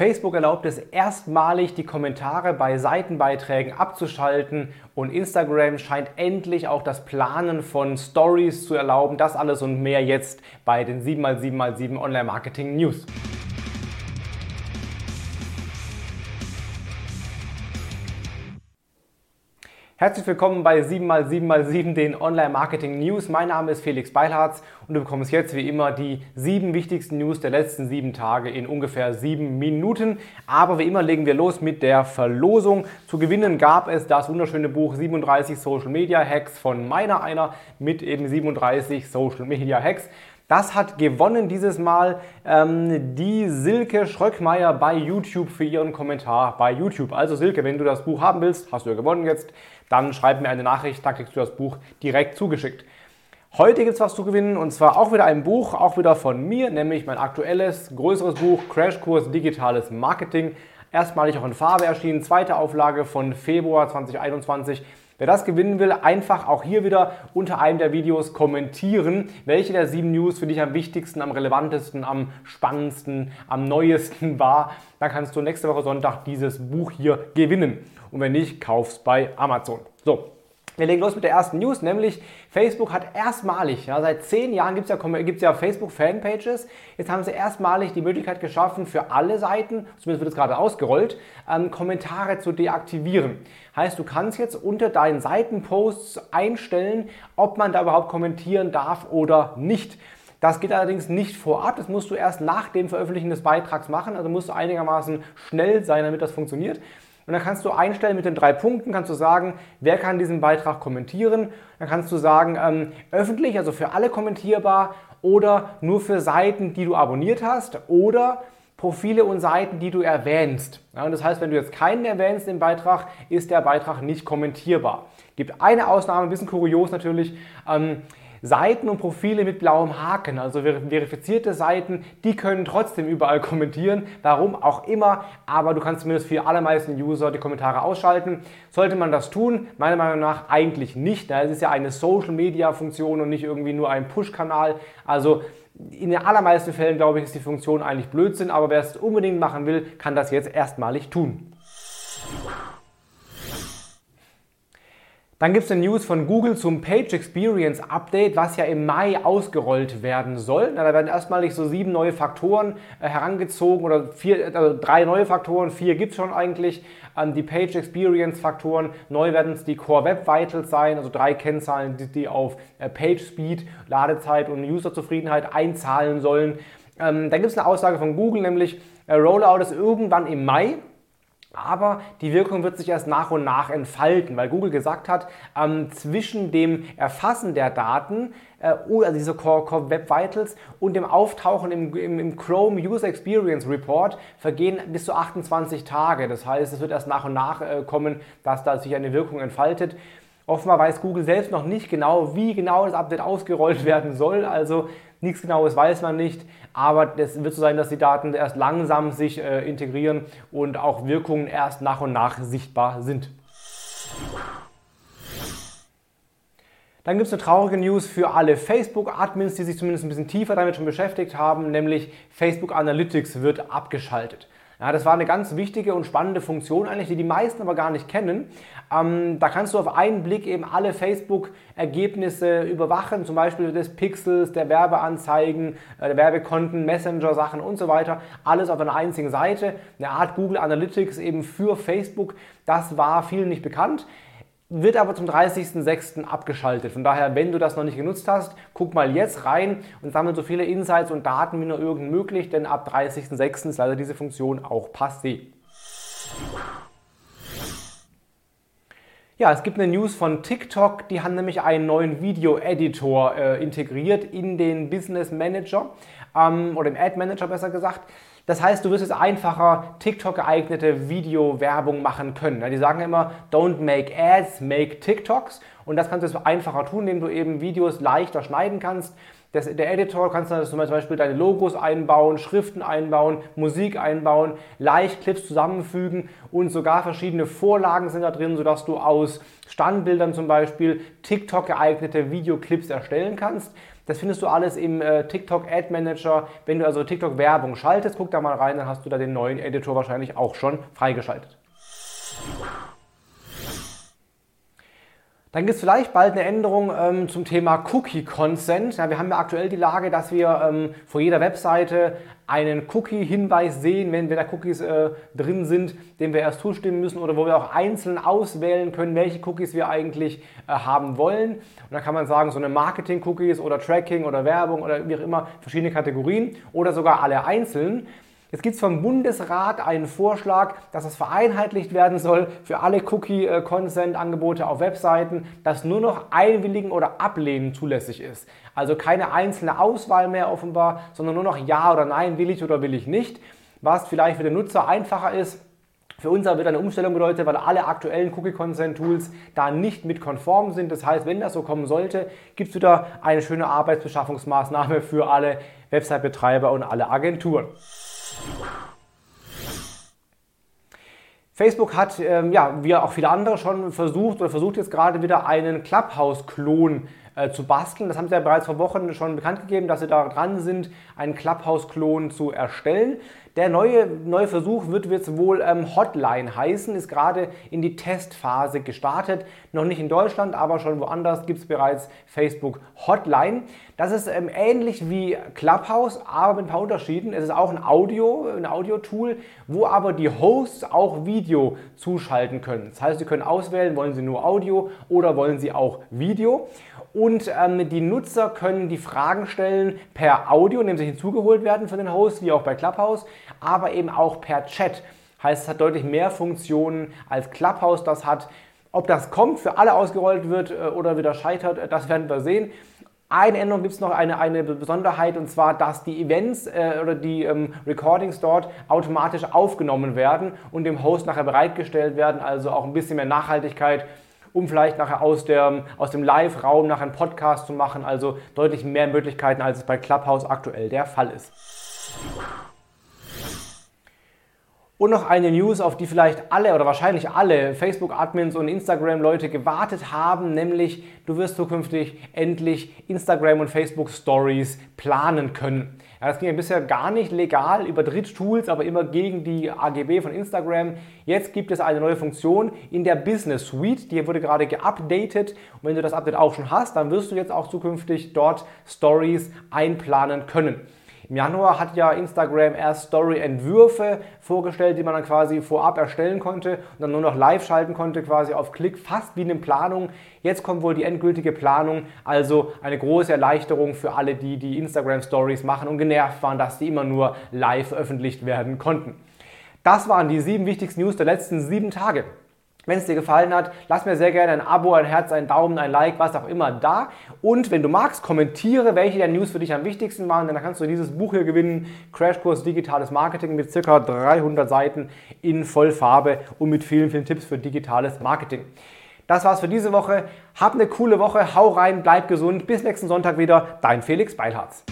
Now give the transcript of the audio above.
Facebook erlaubt es erstmalig, die Kommentare bei Seitenbeiträgen abzuschalten und Instagram scheint endlich auch das Planen von Stories zu erlauben. Das alles und mehr jetzt bei den 7x7x7 Online Marketing News. Herzlich willkommen bei 7x7x7, den Online-Marketing News. Mein Name ist Felix Beilharz und du bekommst jetzt wie immer die sieben wichtigsten News der letzten sieben Tage in ungefähr sieben Minuten. Aber wie immer legen wir los mit der Verlosung. Zu gewinnen gab es das wunderschöne Buch 37 Social Media Hacks von meiner einer mit eben 37 Social Media Hacks. Das hat gewonnen dieses Mal ähm, die Silke Schröckmeier bei YouTube für ihren Kommentar bei YouTube. Also Silke, wenn du das Buch haben willst, hast du ja gewonnen jetzt, dann schreib mir eine Nachricht, dann kriegst du das Buch direkt zugeschickt. Heute gibt es was zu gewinnen und zwar auch wieder ein Buch, auch wieder von mir, nämlich mein aktuelles, größeres Buch Crashkurs Digitales Marketing. Erstmalig auch in Farbe erschienen, zweite Auflage von Februar 2021. Wer das gewinnen will, einfach auch hier wieder unter einem der Videos kommentieren, welche der sieben News für dich am wichtigsten, am relevantesten, am spannendsten, am neuesten war. Dann kannst du nächste Woche Sonntag dieses Buch hier gewinnen. Und wenn nicht, kauf's bei Amazon. So, wir legen los mit der ersten News, nämlich Facebook hat erstmalig, ja, seit zehn Jahren gibt es ja, gibt's ja Facebook-Fanpages, jetzt haben sie erstmalig die Möglichkeit geschaffen, für alle Seiten, zumindest wird es gerade ausgerollt, ähm, Kommentare zu deaktivieren. Heißt, du kannst jetzt unter deinen Seitenposts einstellen, ob man da überhaupt kommentieren darf oder nicht. Das geht allerdings nicht vorab, das musst du erst nach dem Veröffentlichen des Beitrags machen, also musst du einigermaßen schnell sein, damit das funktioniert. Und dann kannst du einstellen mit den drei Punkten, kannst du sagen, wer kann diesen Beitrag kommentieren. Dann kannst du sagen, ähm, öffentlich, also für alle kommentierbar oder nur für Seiten, die du abonniert hast oder Profile und Seiten, die du erwähnst. Ja, und das heißt, wenn du jetzt keinen erwähnst im Beitrag, ist der Beitrag nicht kommentierbar. Gibt eine Ausnahme, ein bisschen kurios natürlich. Ähm, Seiten und Profile mit blauem Haken, also verifizierte Seiten, die können trotzdem überall kommentieren, warum auch immer, aber du kannst zumindest für die allermeisten User die Kommentare ausschalten. Sollte man das tun? Meiner Meinung nach eigentlich nicht. Es ist ja eine Social-Media-Funktion und nicht irgendwie nur ein Push-Kanal. Also in den allermeisten Fällen, glaube ich, ist die Funktion eigentlich Blödsinn, aber wer es unbedingt machen will, kann das jetzt erstmalig tun. Dann gibt es eine News von Google zum Page Experience Update, was ja im Mai ausgerollt werden soll. Na, da werden erstmalig so sieben neue Faktoren äh, herangezogen oder vier, also drei neue Faktoren, vier gibt es schon eigentlich. Ähm, die Page Experience Faktoren, neu werden es die Core Web Vitals sein, also drei Kennzahlen, die, die auf äh, Page Speed, Ladezeit und Userzufriedenheit einzahlen sollen. Ähm, dann gibt es eine Aussage von Google, nämlich äh, Rollout ist irgendwann im Mai. Aber die Wirkung wird sich erst nach und nach entfalten, weil Google gesagt hat, ähm, zwischen dem Erfassen der Daten, äh, also diese Core, Core, Web Vitals, und dem Auftauchen im, im, im, Chrome User Experience Report vergehen bis zu 28 Tage. Das heißt, es wird erst nach und nach äh, kommen, dass da sich eine Wirkung entfaltet. Offenbar weiß Google selbst noch nicht genau, wie genau das Update ausgerollt werden soll. Also nichts Genaues weiß man nicht. Aber es wird so sein, dass die Daten erst langsam sich äh, integrieren und auch Wirkungen erst nach und nach sichtbar sind. Dann gibt es eine traurige News für alle Facebook-Admins, die sich zumindest ein bisschen tiefer damit schon beschäftigt haben, nämlich Facebook Analytics wird abgeschaltet. Ja, das war eine ganz wichtige und spannende Funktion eigentlich, die die meisten aber gar nicht kennen. Ähm, da kannst du auf einen Blick eben alle Facebook-Ergebnisse überwachen, zum Beispiel des Pixels, der Werbeanzeigen, äh, der Werbekonten, Messenger-Sachen und so weiter. Alles auf einer einzigen Seite. Eine Art Google Analytics eben für Facebook. Das war vielen nicht bekannt wird aber zum 30.06. abgeschaltet. Von daher, wenn du das noch nicht genutzt hast, guck mal jetzt rein und sammle so viele Insights und Daten wie nur irgend möglich, denn ab 30.06. ist leider diese Funktion auch passé. Ja, es gibt eine News von TikTok, die haben nämlich einen neuen Video-Editor äh, integriert in den Business Manager ähm, oder im Ad Manager besser gesagt. Das heißt, du wirst es einfacher TikTok geeignete Video-Werbung machen können. Die sagen immer, don't make ads, make TikToks. Und das kannst du jetzt einfacher tun, indem du eben Videos leichter schneiden kannst. Das, der Editor kannst du zum Beispiel deine Logos einbauen, Schriften einbauen, Musik einbauen, leicht Clips zusammenfügen und sogar verschiedene Vorlagen sind da drin, sodass du aus Standbildern zum Beispiel TikTok geeignete Videoclips erstellen kannst. Das findest du alles im äh, TikTok Ad Manager. Wenn du also TikTok Werbung schaltest, guck da mal rein, dann hast du da den neuen Editor wahrscheinlich auch schon freigeschaltet. Dann gibt es vielleicht bald eine Änderung ähm, zum Thema Cookie Consent. Ja, wir haben ja aktuell die Lage, dass wir ähm, vor jeder Webseite einen Cookie-Hinweis sehen, wenn, wenn da Cookies äh, drin sind, dem wir erst zustimmen müssen oder wo wir auch einzeln auswählen können, welche Cookies wir eigentlich äh, haben wollen. Und da kann man sagen, so eine Marketing-Cookies oder Tracking oder Werbung oder wie auch immer, verschiedene Kategorien oder sogar alle einzeln. Jetzt gibt es vom Bundesrat einen Vorschlag, dass es vereinheitlicht werden soll für alle Cookie-Consent-Angebote auf Webseiten, dass nur noch Einwilligen oder Ablehnen zulässig ist. Also keine einzelne Auswahl mehr offenbar, sondern nur noch Ja oder Nein, will ich oder will ich nicht. Was vielleicht für den Nutzer einfacher ist, für uns aber wird eine Umstellung bedeutet, weil alle aktuellen Cookie-Consent-Tools da nicht mit konform sind. Das heißt, wenn das so kommen sollte, gibt es wieder eine schöne Arbeitsbeschaffungsmaßnahme für alle Website-Betreiber und alle Agenturen. Facebook hat, ähm, ja, wie auch viele andere schon versucht oder versucht jetzt gerade wieder einen Clubhouse-Klon äh, zu basteln. Das haben sie ja bereits vor Wochen schon bekannt gegeben, dass sie da dran sind, einen Clubhouse-Klon zu erstellen. Der neue, neue Versuch wird jetzt wohl ähm, Hotline heißen, ist gerade in die Testphase gestartet. Noch nicht in Deutschland, aber schon woanders gibt es bereits Facebook Hotline. Das ist ähm, ähnlich wie Clubhouse, aber mit ein paar Unterschieden. Es ist auch ein Audio, ein Audio-Tool, wo aber die Hosts auch Video zuschalten können. Das heißt, sie können auswählen, wollen sie nur Audio oder wollen sie auch Video und ähm, die Nutzer können die Fragen stellen per Audio, indem sie hinzugeholt werden von den Hosts, wie auch bei Clubhouse, aber eben auch per Chat. Heißt, es hat deutlich mehr Funktionen als Clubhouse das hat. Ob das kommt, für alle ausgerollt wird äh, oder wieder scheitert, äh, das werden wir sehen. Eine Änderung gibt es noch, eine, eine Besonderheit, und zwar, dass die Events äh, oder die ähm, Recordings dort automatisch aufgenommen werden und dem Host nachher bereitgestellt werden. Also auch ein bisschen mehr Nachhaltigkeit um vielleicht nachher aus, der, aus dem Live-Raum nachher einen Podcast zu machen. Also deutlich mehr Möglichkeiten, als es bei Clubhouse aktuell der Fall ist. Und noch eine News, auf die vielleicht alle oder wahrscheinlich alle Facebook-Admins und Instagram-Leute gewartet haben, nämlich du wirst zukünftig endlich Instagram und Facebook-Stories planen können. Ja, das ging ja bisher gar nicht legal über Dritttools, aber immer gegen die AGB von Instagram. Jetzt gibt es eine neue Funktion in der Business Suite, die wurde gerade geupdatet. Und wenn du das Update auch schon hast, dann wirst du jetzt auch zukünftig dort Stories einplanen können. Im Januar hat ja Instagram erst Story-Entwürfe vorgestellt, die man dann quasi vorab erstellen konnte und dann nur noch live schalten konnte, quasi auf Klick, fast wie eine Planung. Jetzt kommt wohl die endgültige Planung, also eine große Erleichterung für alle, die die Instagram-Stories machen und genervt waren, dass die immer nur live veröffentlicht werden konnten. Das waren die sieben wichtigsten News der letzten sieben Tage. Wenn es dir gefallen hat, lass mir sehr gerne ein Abo, ein Herz, einen Daumen, ein Like, was auch immer da. Und wenn du magst, kommentiere, welche der News für dich am wichtigsten waren, denn dann kannst du dieses Buch hier gewinnen, Crashkurs Digitales Marketing mit ca. 300 Seiten in Vollfarbe und mit vielen, vielen Tipps für digitales Marketing. Das war's für diese Woche. Hab eine coole Woche, hau rein, bleib gesund. Bis nächsten Sonntag wieder. Dein Felix Beilharz.